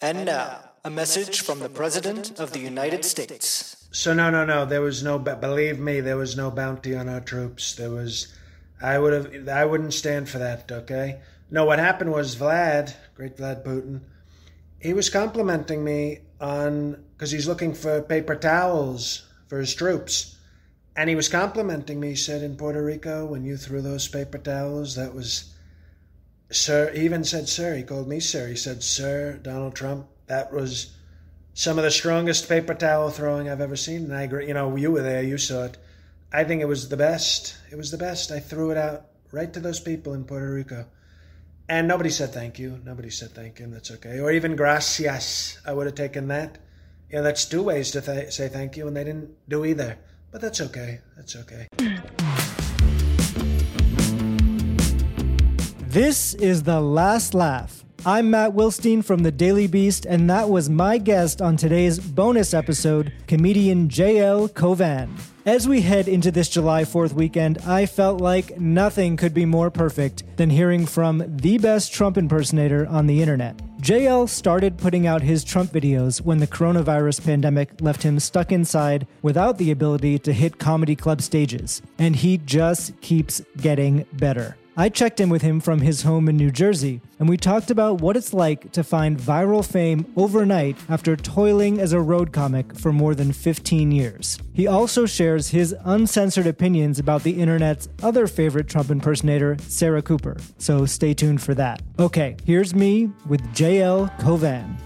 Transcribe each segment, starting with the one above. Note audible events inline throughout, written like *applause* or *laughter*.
And now, a message from the President of the United States. So no, no, no. There was no. Believe me, there was no bounty on our troops. There was. I would have. I wouldn't stand for that. Okay. No, what happened was Vlad, great Vlad Putin, he was complimenting me on because he's looking for paper towels for his troops. And he was complimenting me. He said, In Puerto Rico, when you threw those paper towels, that was, sir, even said, Sir. He called me Sir. He said, Sir, Donald Trump, that was some of the strongest paper towel throwing I've ever seen. And I agree, you know, you were there, you saw it. I think it was the best. It was the best. I threw it out right to those people in Puerto Rico. And nobody said thank you. Nobody said thank you, and that's okay. Or even gracias. I would have taken that. You know, that's two ways to th- say thank you, and they didn't do either. But that's okay. That's okay. This is The Last Laugh. I'm Matt Wilstein from The Daily Beast, and that was my guest on today's bonus episode, comedian JL Cauvin. As we head into this July 4th weekend, I felt like nothing could be more perfect than hearing from the best Trump impersonator on the internet. JL started putting out his Trump videos when the coronavirus pandemic left him stuck inside without the ability to hit comedy club stages, and he just keeps getting better. I checked in with him from his home in New Jersey, and we talked about what it's like to find viral fame overnight after toiling as a road comic for more than 15 years. He also shares his uncensored opinions about the internet's other favorite Trump impersonator, Sarah Cooper. So stay tuned for that. Okay, here's me with JL Cauvin.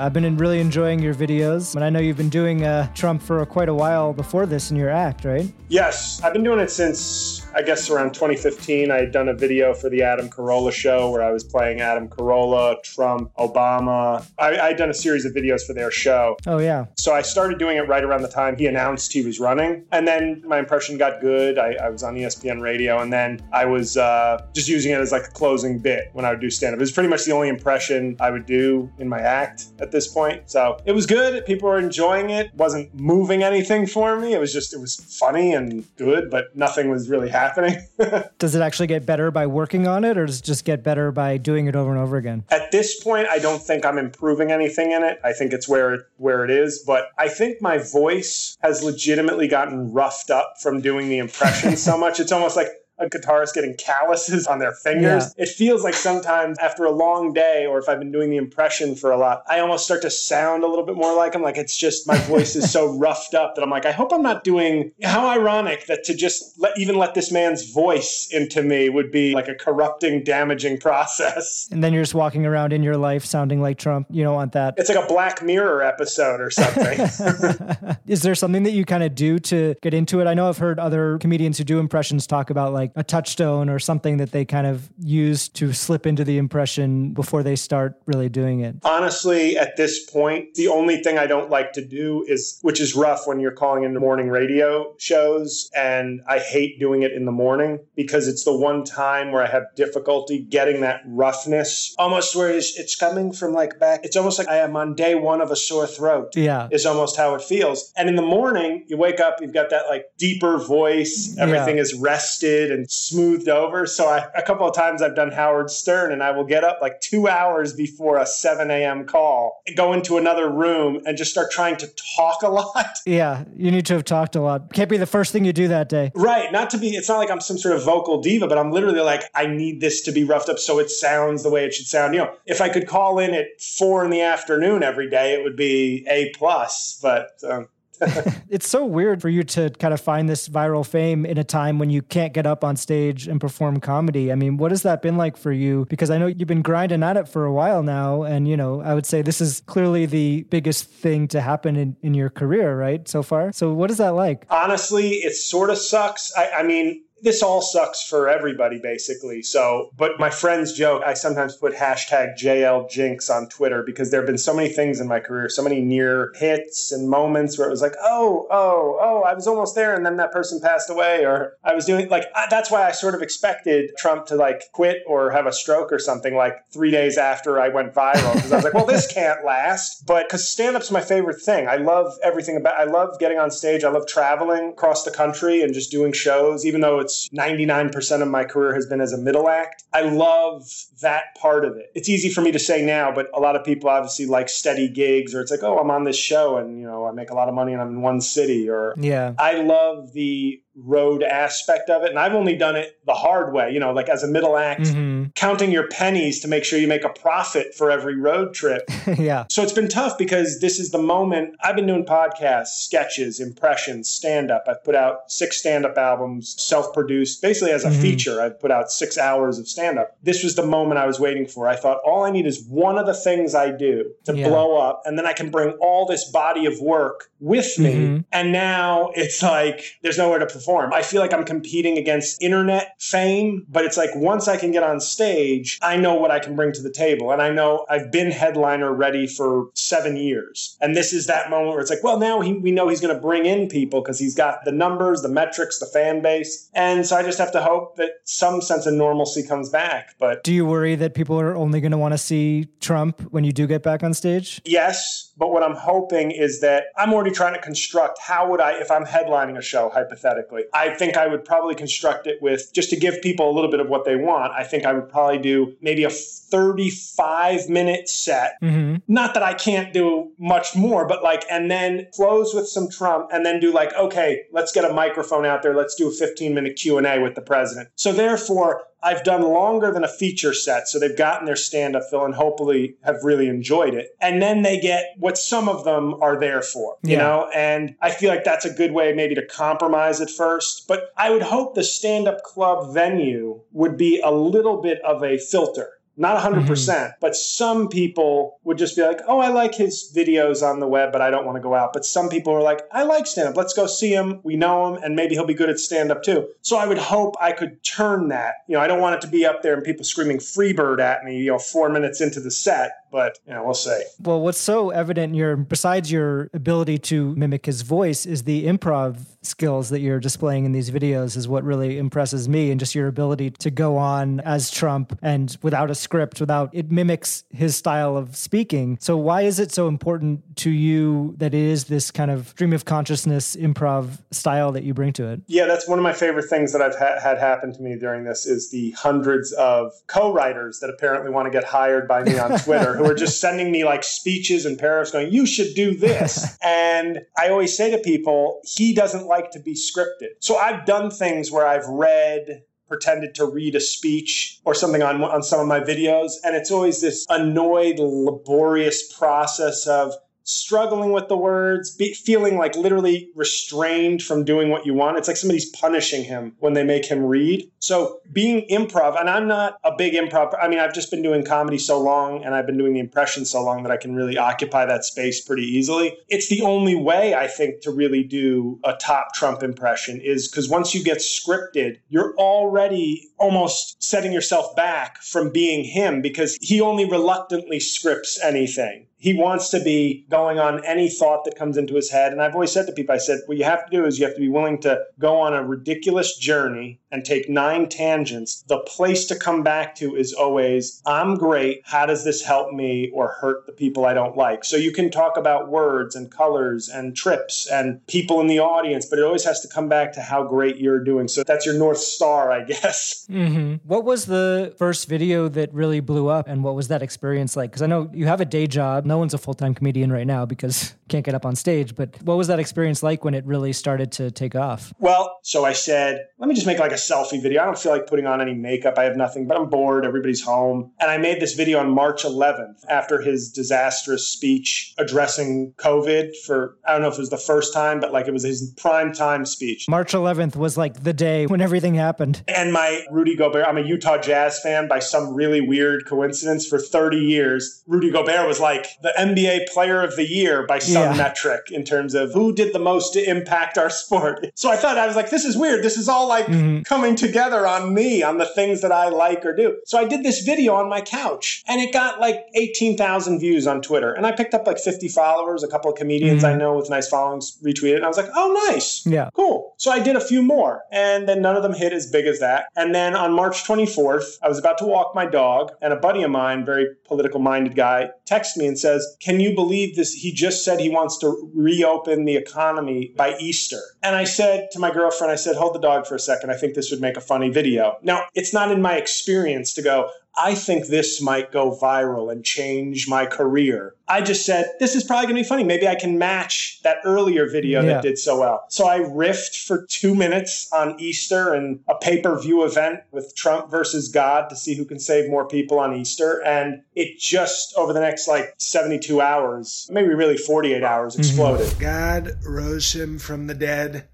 I've been really enjoying your videos, and I know you've been doing uh, Trump for quite a while before this in your act, right? Yes, I've been doing it since I guess around 2015. I had done a video for the Adam Carolla show where I was playing Adam Carolla, Trump, Obama. I had done a series of videos for their show. Oh yeah. So I started doing it right around the time he announced he was running, and then my impression got good. I, I was on ESPN Radio, and then I was uh, just using it as like a closing bit when I would do stand up. It was pretty much the only impression I would do in my act at this point. So it was good. People were enjoying it. wasn't moving anything for me. It was just it was funny and good, but nothing was really happening. *laughs* does it actually get better by working on it, or does it just get better by doing it over and over again? At this point, I don't think I'm improving anything in it. I think it's where it, where it is, but I think my voice has legitimately gotten roughed up from doing the impression so *laughs* much. It's almost like a guitarist getting calluses on their fingers. Yeah. It feels like sometimes after a long day, or if I've been doing the impression for a lot, I almost start to sound a little bit more like him. Like it's just my voice is so *laughs* roughed up that I'm like, I hope I'm not doing. How ironic that to just let even let this man's voice into me would be like a corrupting, damaging process. And then you're just walking around in your life sounding like Trump. You don't want that. It's like a Black Mirror episode or something. *laughs* is there something that you kind of do to get into it? I know I've heard other comedians who do impressions talk about like like a touchstone or something that they kind of use to slip into the impression before they start really doing it? Honestly, at this point, the only thing I don't like to do is, which is rough when you're calling into morning radio shows, and I hate doing it in the morning because it's the one time where I have difficulty getting that roughness, almost where it's, it's coming from like back. It's almost like I am on day one of a sore throat. Yeah. Is almost how it feels. And in the morning, you wake up, you've got that like deeper voice, everything yeah. is rested and smoothed over. So I, a couple of times I've done Howard Stern and I will get up like two hours before a 7 a.m. call, go into another room and just start trying to talk a lot. *laughs* Yeah, you need to have talked a lot. Can't be the first thing you do that day. Right. Not to be, it's not like I'm some sort of vocal diva, but I'm literally like, I need this to be roughed up so it sounds the way it should sound. You know, if I could call in at four in the afternoon every day, it would be A plus, but. Um, *laughs* it's so weird for you to kind of find this viral fame in a time when you can't get up on stage and perform comedy. I mean, what has that been like for you? Because I know you've been grinding at it for a while now. And, you know, I would say this is clearly the biggest thing to happen in, in your career, right? So far. So what is that like? Honestly, it sort of sucks. I, I mean, this all sucks for everybody basically. So, but my friends joke, I sometimes put hashtag JL Jinx on Twitter because there have been so many things in my career, so many near hits and moments where it was like, oh, oh, oh, I was almost there and then that person passed away, or I was doing like, that's why I sort of expected Trump to like quit or have a stroke or something like three days after I went viral because I was like, well, this can't last. But because stand up's my favorite thing. I love everything about I love getting on stage. I love traveling across the country and just doing shows, even though it's 99% of my career has been as a middle act. I love that part of it. It's easy for me to say now, but a lot of people obviously like steady gigs or it's like, oh, I'm on this show and, you know, I make a lot of money and I'm in one city or yeah. I love the road aspect of it. And I've only done it the hard way, you know, like as a middle act, mm-hmm. counting your pennies to make sure you make a profit for every road trip. *laughs* yeah. So it's been tough because this is the moment I've been doing podcasts, sketches, impressions, stand up. I've put out six stand up albums, self produced, basically as a mm-hmm. feature. I've put out six hours of stand up. This was the moment I was waiting for. I thought all I need is one of the things I do to yeah. blow up, and then I can bring all this body of work with me. Mm-hmm. And now it's like there's nowhere to perform perform. I feel like I'm competing against internet fame, but it's like once I can get on stage, I know what I can bring to the table. And I know I've been headliner ready for seven years. And this is that moment where it's like, well, now he, we know he's going to bring in people because he's got the numbers, the metrics, the fan base. And so I just have to hope that some sense of normalcy comes back. But do you worry that people are only going to want to see Trump when you do get back on stage? Yes. But what I'm hoping is that I'm already trying to construct how would I, if I'm headlining a show, hypothetically, I think I would probably construct it with just to give people a little bit of what they want. I think I would probably do maybe a 35 minute set. Mm-hmm. Not that I can't do much more, but like, and then close with some Trump and then do like, okay, let's get a microphone out there. Let's do a 15 minute Q&A with the president. So therefore, I've done longer than a feature set, so they've gotten their stand up fill and hopefully have really enjoyed it. And then they get what some of them are there for, you yeah. know? And I feel like that's a good way maybe to compromise at first. But I would hope the stand up club venue would be a little bit of a filter not 100%, percent mm hmm but some people would just be like, oh, I like his videos on the web, but I don't want to go out. But some people are like, I like stand up. Let's go see him. We know him, and maybe he'll be good at stand up too. So I would hope I could turn that. You know, I don't want it to be up there and people screaming Freebird at me, you know, four minutes into the set but you know, we'll see. Well, what's so evident your besides your ability to mimic his voice is the improv skills that you're displaying in these videos is what really impresses me and just your ability to go on as Trump and without a script, without it mimics his style of speaking. So why is it so important to you that it is this kind of stream of consciousness improv style that you bring to it? Yeah, that's one of my favorite things that I've ha- had happen to me during this is the hundreds of co-writers that apparently want to get hired by me on Twitter who are just *laughs* sending me like speeches and paragraphs going, you should do this. *laughs* and I always say to people, he doesn't like to be scripted. So I've done things where I've read pretended to read a speech or something on on some of my videos. And it's always this annoyed laborious process of struggling with the words, be, feeling like literally restrained from doing what you want. It's like somebody's punishing him when they make him read. So being improv, and I'm not a big improv, I mean, I've just been doing comedy so long and I've been doing the impression so long that I can really occupy that space pretty easily. It's the only way I think to really do a top Trump impression is because once you get scripted, you're already almost setting yourself back from being him because he only reluctantly scripts anything he wants to be going on any thought that comes into his head. And I've always said to people, I said, what you have to do is you have to be willing to go on a ridiculous journey and take nine tangents. The place to come back to is always, I'm great. How does this help me or hurt the people I don't like? So you can talk about words and colors and trips and people in the audience, but it always has to come back to how great you're doing. So that's your North Star, I guess. *laughs* Mm-hmm. What was the first video that really blew up and what was that experience like? Because I know you have a day job no one's a full time comedian right now because *laughs* can't get up on stage. But what was that experience like when it really started to take off? Well, so I said, let me just make like a selfie video. I don't feel like putting on any makeup. I have nothing, but I'm bored. Everybody's home. And I made this video on March 11th after his disastrous speech addressing COVID for, I don't know if it was the first time, but like it was his prime time speech. March 11th was like the day when everything happened. And my Rudy Gobert, I'm a Utah Jazz fan by some really weird coincidence for 30 years. Rudy Gobert was like the NBA player of the year by some Yeah. metric in terms of who did the most to impact our sport. *laughs* So I thought I was like, this is weird. This is all like Mhm. coming together on me, on the things that I like or do. So I did this video on my couch and it got like 18,000 views on Twitter. And I picked up like 50 followers, a couple of comedians I know with nice followings retweeted. And I was like, oh, nice. Yeah. Cool. So I did a few more, and then none of them hit as big as that. And then on March 24th, I was about to walk my dog, and a buddy of mine, very political minded guy, texted me and says, Can you believe this? He just said he wants to reopen the economy by Easter. And I said to my girlfriend, I said, Hold the dog for a second. I think this would make a funny video. Now, it's not in my experience to go, I think this might go viral and change my career. I just said, this is probably going to be funny. Maybe I can match that earlier video Yeah. that did so well. So I riffed for two minutes on Easter and a pay per view event with Trump versus God to see who can save more people on Easter. And it just, over the next like 72 hours, maybe really 48 hours, mm-hmm. exploded. God rose him from the dead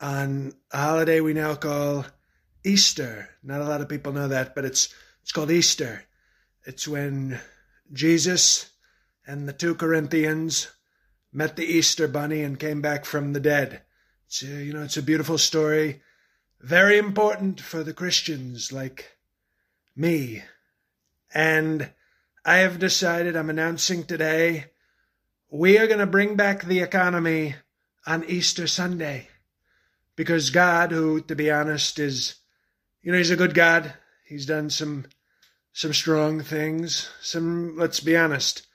on a holiday we now call Easter. Not a lot of people know that, but it's it's called Easter. It's when Jesus and the two Corinthians met the Easter bunny and came back from the dead. It's a, you know, it's a beautiful story, very important for the Christians like me. And I have decided I'm announcing today we are going to bring back the economy on Easter Sunday. Because God, who, to be honest, is, you know, he's a good God. He's done some, some strong things. Some, let's be honest,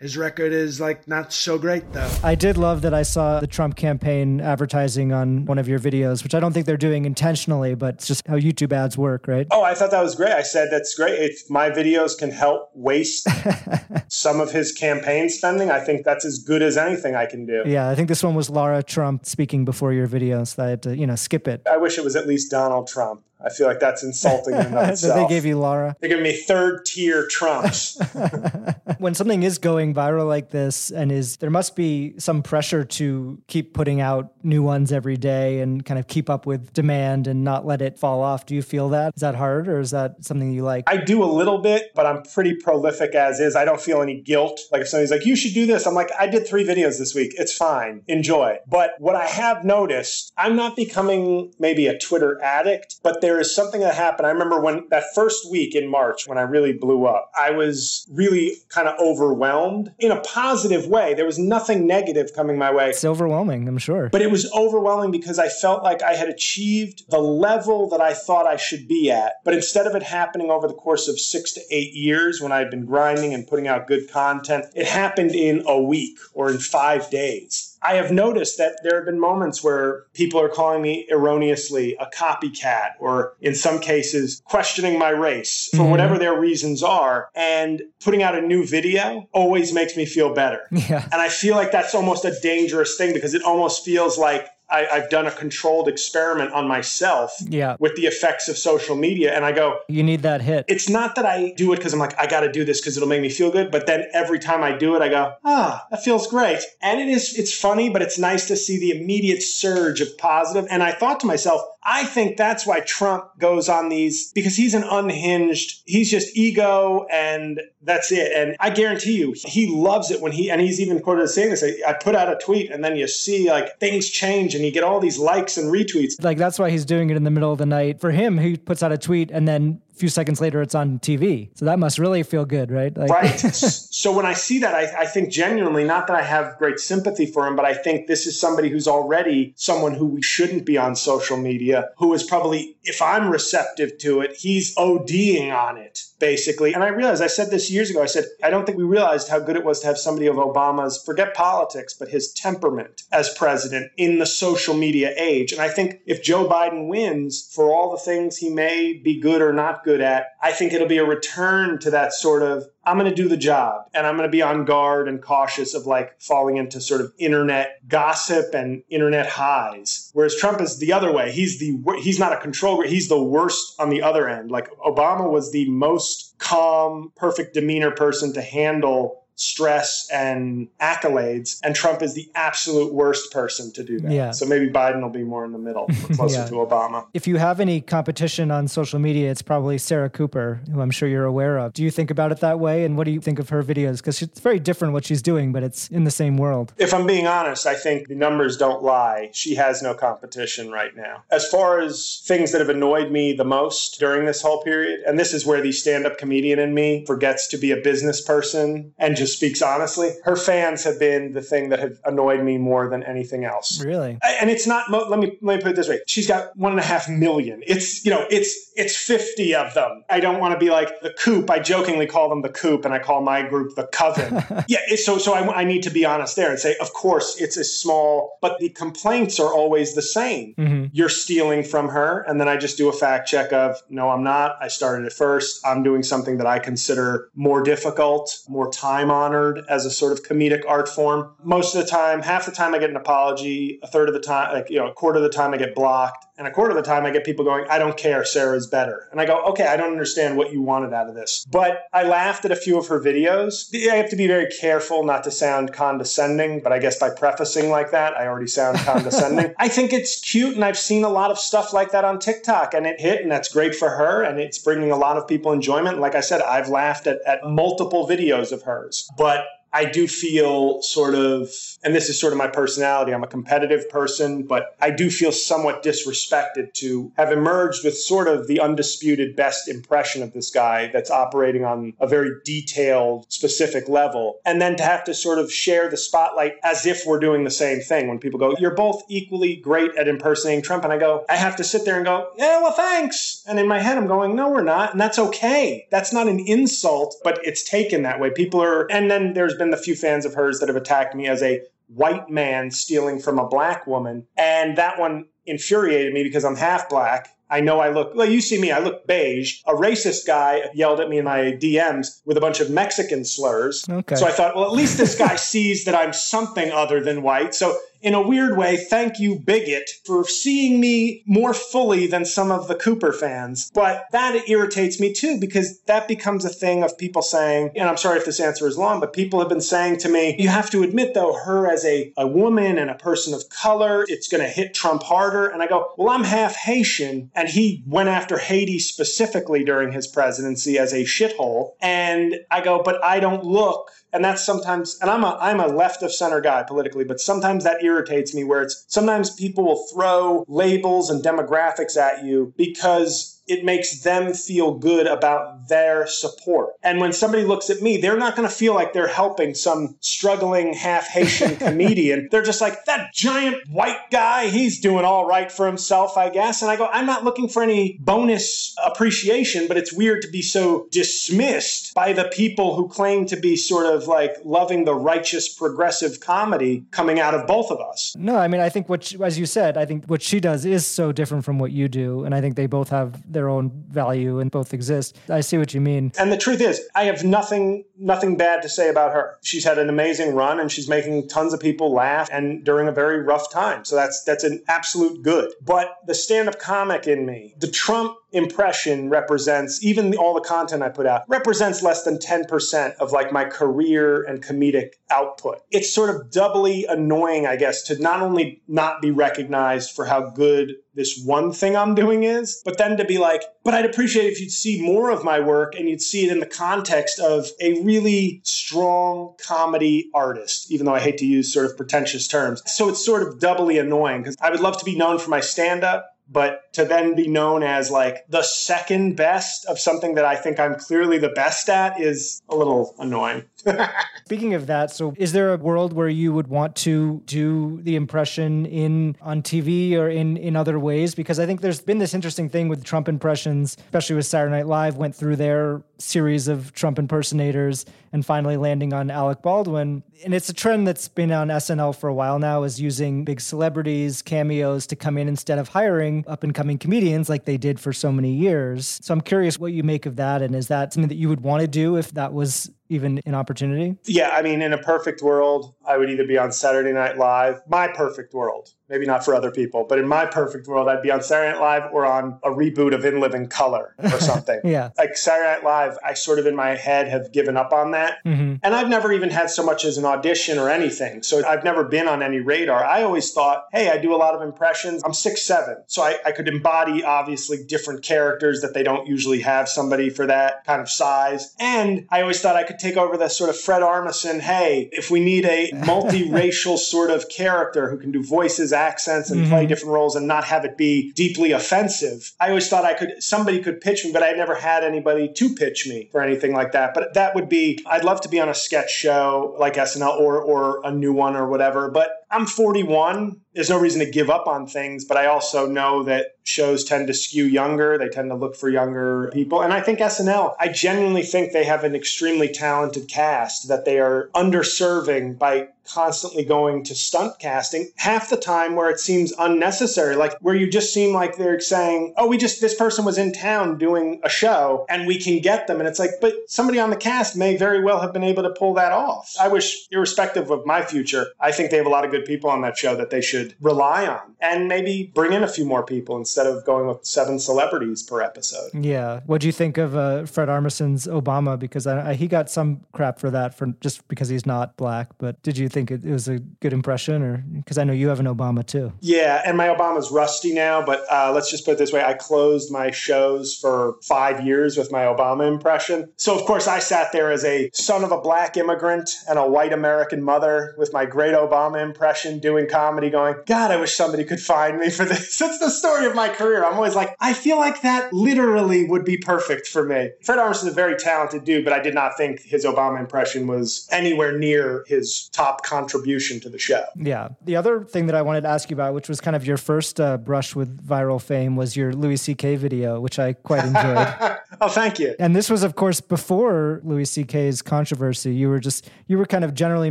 his record is like not so great though. I did love that I saw the Trump campaign advertising on one of your videos, which I don't think they're doing intentionally, but it's just how YouTube ads work, right? Oh, I thought that was great. I said that's great. If my videos can help waste *laughs* some of his campaign spending, I think that's as good as anything I can do. Yeah, I think this one was Lara Trump speaking before your video, so I had to, you know, skip it. I wish it was at least Donald Trump. I feel like that's insulting in and of *laughs* that itself. they gave you Lara. They're giving me third tier Trumps. *laughs* *laughs* when something is going viral like this and is there must be some pressure to keep putting out new ones every day and kind of keep up with demand and not let it fall off. Do you feel that? Is that hard or is that something you like? I do a little bit, but I'm pretty prolific as is. I don't feel any guilt. Like if somebody's like, you should do this, I'm like, I did three videos this week. It's fine. Enjoy. But what I have noticed, I'm not becoming maybe a Twitter addict, but there is something that happened. I remember when that first week in March when I really blew up, I was really kind of overwhelmed in a positive way. There was nothing negative coming my way. it's overwhelming, I'm sure. But it was overwhelming because I felt like I had achieved the level that I thought I should be at. But instead of it happening over the course of six to eight years when I had been grinding and putting out good content, it happened in a week or in five days. I have noticed that there have been moments where people are calling me erroneously a copycat, or in some cases, questioning my race for mm-hmm. whatever their reasons are. And putting out a new video always makes me feel better. *laughs* Yeah. And I feel like that's almost a dangerous thing because it almost feels like I, I've done a controlled experiment on myself Yeah. with the effects of social media. And I go, You need that hit. it's not that I do it because I'm like, I got to do this because it'll make me feel good. But then every time I do it, I go, ah, that feels great. And it is, it's funny, but it's nice to see the immediate surge of positive. And I thought to myself, I think that's why Trump goes on these because he's an unhinged, he's just ego and that's it. And I guarantee you, he loves it when he, and he's even quoted as saying this I put out a tweet and then you see like things change and you get all these likes and retweets. Like that's why he's doing it in the middle of the night. For him, he puts out a tweet and then few seconds later it's on TV. So that must really feel good, right? Like, Right. *laughs* so when I see that, I, I think genuinely, not that I have great sympathy for him, but I think this is somebody who's already someone who we shouldn't be on social media, who is probably, if I'm receptive to it, he's ODing on it, basically. And I realized, I said this years ago, I said, I don't think we realized how good it was to have somebody of Obama's, forget politics, but his temperament as president in the social media age. And I think if Joe Biden wins for all the things he may be good or not good at, I think it'll be a return to that sort of I'm going to do the job and I'm going to be on guard and cautious of like falling into sort of internet gossip and internet highs. Whereas Trump is the other way. He's the he's not a control. He's the worst on the other end. Like Obama was the most calm, perfect demeanor person to handle stress and accolades. And Trump is the absolute worst person to do that. Yeah. So maybe Biden will be more in the middle, *laughs* closer Yeah. to Obama. If you have any competition on social media, it's probably Sarah Cooper, who I'm sure you're aware of. Do you think about it that way? And what do you think of her videos? Because it's very different what she's doing, but it's in the same world. If I'm being honest, I think the numbers don't lie. She has no competition right now. As far as things that have annoyed me the most during this whole period, and this is where the stand up comedian in me forgets to be a business person and just speaks honestly, her fans have been the thing that have annoyed me more than anything else. Really? and it's not mo- let me let me put it this way. She's got one and a half million. It's you know it's it's 50 of them. I don't want to be like the coop. I jokingly call them the coop and i call my group the coven. *laughs* Yeah it's, so so I, I need to be honest there and say of course it's a small but the complaints are always the same. Hmm you're stealing from her and then i just do a fact check of no i'm not. I started it first. I'm doing something that i consider more difficult more time honored as a sort of comedic art form. Most of the time half the time i get an apology a third of the time like you know a quarter of the time i get blocked and a quarter of the time i get people going i don't care. Sarah's better. And i go okay i don't understand what you wanted out of this. But i laughed at a few of her videos. I have to be very careful not to sound condescending but i guess by prefacing like that i already sound *laughs* condescending. I think it's cute and i've seen a lot of stuff like that on tiktok and it hit and that's great for her and it's bringing a lot of people enjoyment. Like i said i've laughed at, at multiple videos of hers. But I do feel sort of, and this is sort of my personality. I'm a competitive person, but I do feel somewhat disrespected to have emerged with sort of the undisputed best impression of this guy that's operating on a very detailed, specific level. And then to have to sort of share the spotlight as if we're doing the same thing when people go, You're both equally great at impersonating Trump. And I go, I have to sit there and go, Yeah, well, thanks. And in my head, I'm going, No, we're not. And that's okay. That's not an insult, but it's taken that way. People are, and then there's been the few fans of hers that have attacked me as a white man stealing from a black woman. And that one infuriated me because I'm half black. I know I look, well, you see me, I look beige. A racist guy yelled at me in my DMs with a bunch of Mexican slurs. Okay. So I thought, well, at least this guy *laughs* sees that I'm something other than white. So in a weird way, thank you, bigot, for seeing me more fully than some of the Cooper fans. But that irritates me too, because that becomes a thing of people saying, and I'm sorry if this answer is long, but people have been saying to me, you have to admit, though, her as a, a woman and a person of color, it's going to hit Trump harder. And I go, well, I'm half Haitian, and he went after Haiti specifically during his presidency as a shithole. And I go, but I don't look and that's sometimes and i'm a i'm a left of center guy politically but sometimes that irritates me where it's sometimes people will throw labels and demographics at you because it makes them feel good about their support. And when somebody looks at me, they're not going to feel like they're helping some struggling half Haitian *laughs* comedian. They're just like, that giant white guy, he's doing all right for himself, I guess. And I go, I'm not looking for any bonus appreciation, but it's weird to be so dismissed by the people who claim to be sort of like loving the righteous progressive comedy coming out of both of us. No, I mean, I think what, she, as you said, I think what she does is so different from what you do. And I think they both have their own value and both exist. I see what you mean. And the truth is, I have nothing nothing bad to say about her. She's had an amazing run and she's making tons of people laugh and during a very rough time. So that's that's an absolute good. But the stand-up comic in me, the Trump impression represents even all the content I put out represents less than 10% of like my career and comedic output. It's sort of doubly annoying, I guess, to not only not be recognized for how good this one thing I'm doing is, but then to be like, but I'd appreciate if you'd see more of my work and you'd see it in the context of a really strong comedy artist, even though I hate to use sort of pretentious terms. So it's sort of doubly annoying because I would love to be known for my stand up. But to then be known as like the second best of something that I think I'm clearly the best at is a little annoying. *laughs* Speaking of that, so is there a world where you would want to do the impression in on TV or in in other ways? Because I think there's been this interesting thing with Trump impressions, especially with Saturday Night Live went through their series of Trump impersonators and finally landing on Alec Baldwin. And it's a trend that's been on SNL for a while now is using big celebrities, cameos to come in instead of hiring up and coming comedians like they did for so many years. So I'm curious what you make of that and is that something that you would want to do if that was even in opportunity? Yeah, I mean, in a perfect world, I would either be on Saturday Night Live, my perfect world, maybe not for other people, but in my perfect world, I'd be on Saturday Night Live or on a reboot of In Living Color or *laughs* something. yeah. Like Saturday Night Live, I sort of in my head have given up on that. Mm-hmm. And I've never even had so much as an audition or anything. So I've never been on any radar. I always thought, hey, I do a lot of impressions. I'm six seven, So I, I could embody obviously different characters that they don't usually have somebody for that kind of size. And I always thought I could take over the sort of Fred Armisen, hey, if we need a *laughs* multiracial sort of character who can do voices, accents, and play mm-hmm. different roles and not have it be deeply offensive, I always thought I could somebody could pitch me, but I never had anybody to pitch me for anything like that. But that would be I'd love to be on a sketch show like SNL or or a new one or whatever. But I'm 41. There's no reason to give up on things, but I also know that shows tend to skew younger. They tend to look for younger people. And I think SNL, I genuinely think they have an extremely talented cast that they are underserving by constantly going to stunt casting half the time where it seems unnecessary like where you just seem like they're saying oh we just this person was in town doing a show and we can get them and it's like but somebody on the cast may very well have been able to pull that off i wish irrespective of my future i think they have a lot of good people on that show that they should rely on and maybe bring in a few more people instead of going with seven celebrities per episode Yeah. What do you think of uh, Fred Armisen's Obama? Because I, I, he got some crap for that, for just because he's not black. But did you think it, it was a good impression, or because I know you have an Obama too? Yeah, and my Obama's rusty now. But uh, let's just put it this way: I closed my shows for five years with my Obama impression. So of course I sat there as a son of a black immigrant and a white American mother with my great Obama impression, doing comedy, going, God, I wish somebody could find me for this. *laughs* That's the story of my career. I'm always like, I feel like that literally would be perfect for me. Fred Armisen is a very talented dude, but I did not think his Obama impression was anywhere near his top contribution to the show. Yeah. The other thing that I wanted to ask you about, which was kind of your first uh, brush with viral fame, was your Louis C.K. video, which I quite enjoyed. *laughs* oh, thank you. And this was, of course, before Louis C.K.'s controversy. You were just, you were kind of generally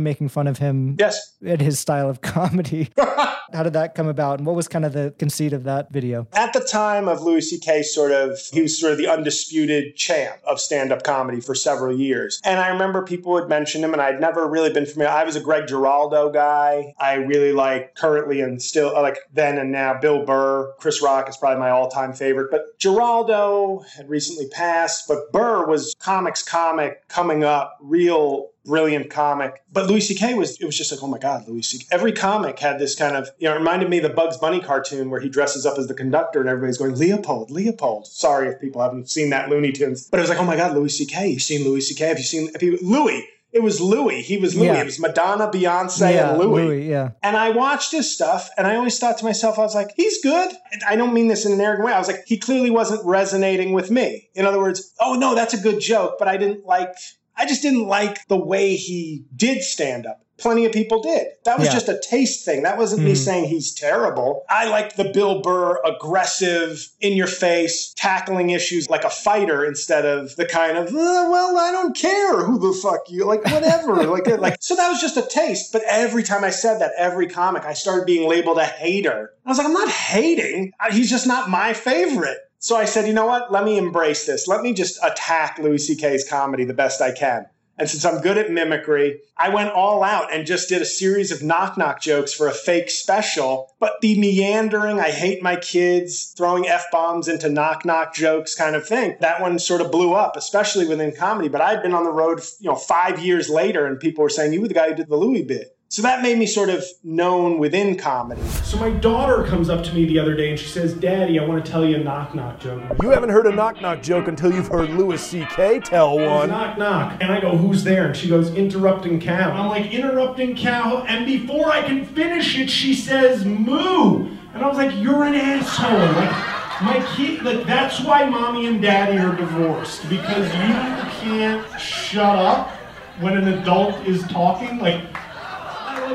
making fun of him Yes. and his style of *laughs* comedy. How did that come about? And what was kind of the conceit of that video? At the time of Louis C.K. sort of, he was sort of the undisputed champ of stand up comedy for several years. And I remember people would mention him, and I'd never really been familiar. I was a Greg Giraldo guy. I really like currently and still, uh, like then and now, Bill Burr. Chris Rock is probably my all time favorite. But Giraldo had recently passed, but Burr was comics comic coming up, real brilliant comic. But Louis C.K. was it was just like, oh my God, Louis C.K. Every comic had this kind of, you know, it reminded me of the Bugs Bunny cartoon where he dresses up as the conductor and everybody's going, Leopold, Leopold. Sorry if people haven't seen that Looney Tunes. But it was like, oh my God, Louis C.K. You've seen Louis C.K. Have you seen have you, Louis? It was Louis. He was Louis. Yeah. It was Madonna, Beyonce, yeah, and Louis. yeah. And I watched his stuff and I always thought to myself, I was like, he's good. And I don't mean this in an arrogant way. I was like, he clearly wasn't resonating with me. In other words, oh no, that's a good joke, but I didn't like, I just didn't like the way he did stand up. Plenty of people did. That was Yeah. just a taste thing. That wasn't me Mhm. saying he's terrible. I liked the Bill Burr aggressive, in your face, tackling issues like a fighter instead of the kind of, "Uh, well, I don't care who the fuck you, like whatever. *laughs* like, like, so that was just a taste. But every time I said that, every comic, I started being labeled a hater. I was like, I'm not hating. He's just not my favorite. So I said, you know what? Let me embrace this. Let me just attack Louis C.K.'s comedy the best I can. And since I'm good at mimicry, I went all out and just did a series of knock knock jokes for a fake special. But the meandering, I hate my kids, throwing F bombs into knock knock jokes kind of thing, that one sort of blew up, especially within comedy. But I'd been on the road, you know, five years later and people were saying, you were the guy who did the Louis bit. So that made me sort of known within comedy. So my daughter comes up to me the other day and she says, Daddy, I want to tell you a knock knock joke. You haven't heard a knock knock joke until you've heard Louis C.K. tell one. Knock knock. And I go, Who's there? And she goes, Interrupting cow. I'm like, Interrupting cow. And before I can finish it, she says, Moo. And I was like, You're an asshole. Like, my kid, like, that's why mommy and daddy are divorced because you can't shut up when an adult is talking. Like,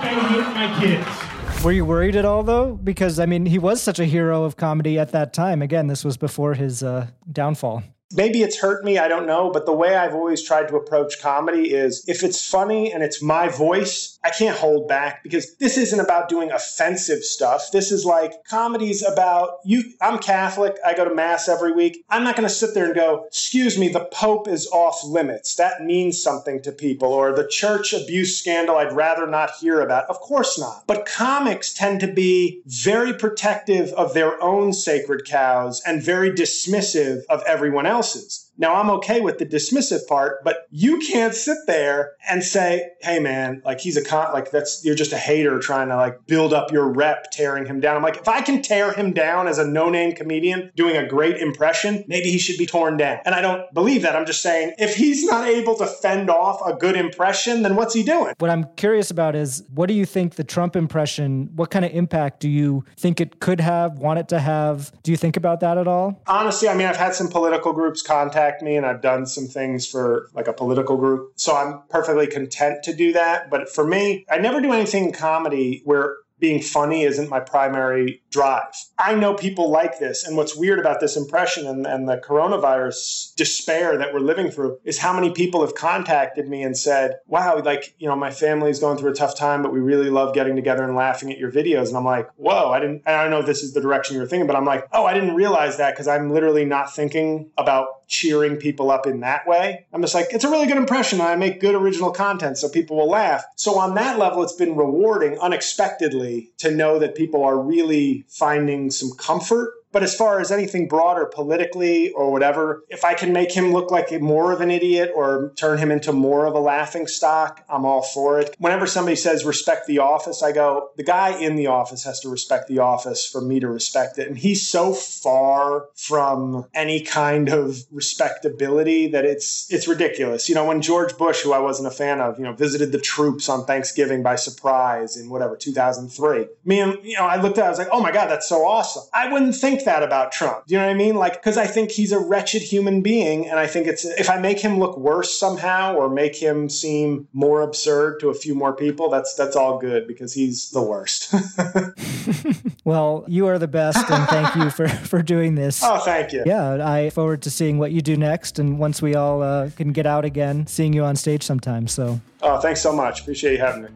I, hate my kids. Were you worried at all though? Because I mean, he was such a hero of comedy at that time. Again, this was before his uh, downfall. maybe it's hurt me, I don't know, but the way I've always tried to approach comedy is if it's funny and it's my voice, I can't hold back because this isn't about doing offensive stuff. This is like comedies about you. I'm Catholic. I go to mass every week. I'm not going to sit there and go, excuse me, the Pope is off limits. That means something to people. Or the church abuse scandal I'd rather not hear about. Of course not. But comics tend to be very protective of their own sacred cows and very dismissive of everyone else's. Now, I'm okay with the dismissive part, but you can't sit there and say, hey, man, like he's a con, like that's, you're just a hater trying to like build up your rep, tearing him down. I'm like, if I can tear him down as a no name comedian doing a great impression, maybe he should be torn down. And I don't believe that. I'm just saying, if he's not able to fend off a good impression, then what's he doing? What I'm curious about is what do you think the Trump impression, what kind of impact do you think it could have, want it to have? Do you think about that at all? Honestly, I mean, I've had some political groups contact me and I've done some things for like a political group. So I'm perfectly content to do that. But for me, I never do anything in comedy where being funny isn't my primary drive. I know people like this. And what's weird about this impression and, and, the coronavirus despair that we're living through is how many people have contacted me and said, wow, like, you know, my family's going through a tough time, but we really love getting together and laughing at your videos. And I'm like, whoa, I didn't, I don't know if this is the direction you're thinking, but I'm like, oh, I didn't realize that because I'm literally not thinking about cheering people up in that way. I'm just like, it's a really good impression. I make good original content so people will laugh. So on that level, it's been rewarding unexpectedly to know that people are really finding some comfort but as far as anything broader politically or whatever, if I can make him look like more of an idiot or turn him into more of a laughing stock, I'm all for it. Whenever somebody says respect the office, I go, the guy in the office has to respect the office for me to respect it. And he's so far from any kind of respectability that it's it's ridiculous. You know, when George Bush, who I wasn't a fan of, you know, visited the troops on Thanksgiving by surprise in whatever 2003. Me and you know, I looked at, it, I was like, oh my god, that's so awesome. I wouldn't think that about Trump. Do you know what I mean? Like, because I think he's a wretched human being. And I think it's, if I make him look worse somehow or make him seem more absurd to a few more people, that's, that's all good because he's the worst. *laughs* *laughs* well, you are the best. And thank you for, *laughs* for doing this. Oh, thank you. Yeah. I forward to seeing what you do next. And once we all uh, can get out again, seeing you on stage sometime. So, oh, thanks so much. Appreciate you having me.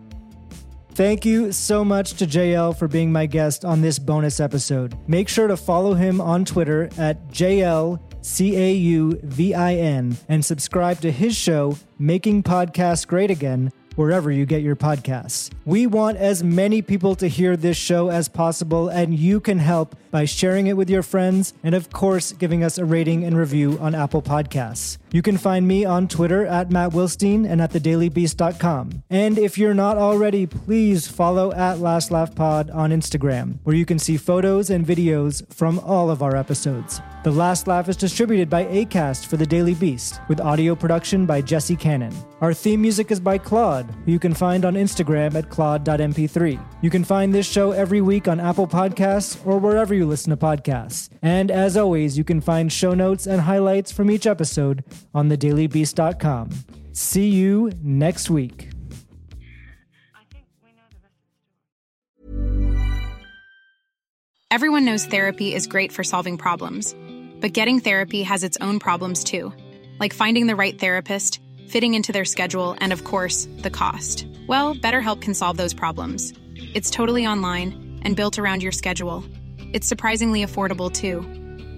Thank you so much to JL for being my guest on this bonus episode. Make sure to follow him on Twitter at JLCAUVIN and subscribe to his show, Making Podcasts Great Again wherever you get your podcasts. We want as many people to hear this show as possible, and you can help by sharing it with your friends and, of course, giving us a rating and review on Apple Podcasts. You can find me on Twitter at Matt Wilstein and at thedailybeast.com. And if you're not already, please follow at Last Laugh Pod on Instagram, where you can see photos and videos from all of our episodes. The Last Laugh is distributed by ACAST for The Daily Beast, with audio production by Jesse Cannon. Our theme music is by Claude, who you can find on Instagram at claude.mp3. You can find this show every week on Apple Podcasts or wherever you listen to podcasts. And as always, you can find show notes and highlights from each episode on thedailybeast.com. See you next week. Everyone knows therapy is great for solving problems, but getting therapy has its own problems too, like finding the right therapist, fitting into their schedule, and of course, the cost. Well, BetterHelp can solve those problems. It's totally online and built around your schedule. It's surprisingly affordable too.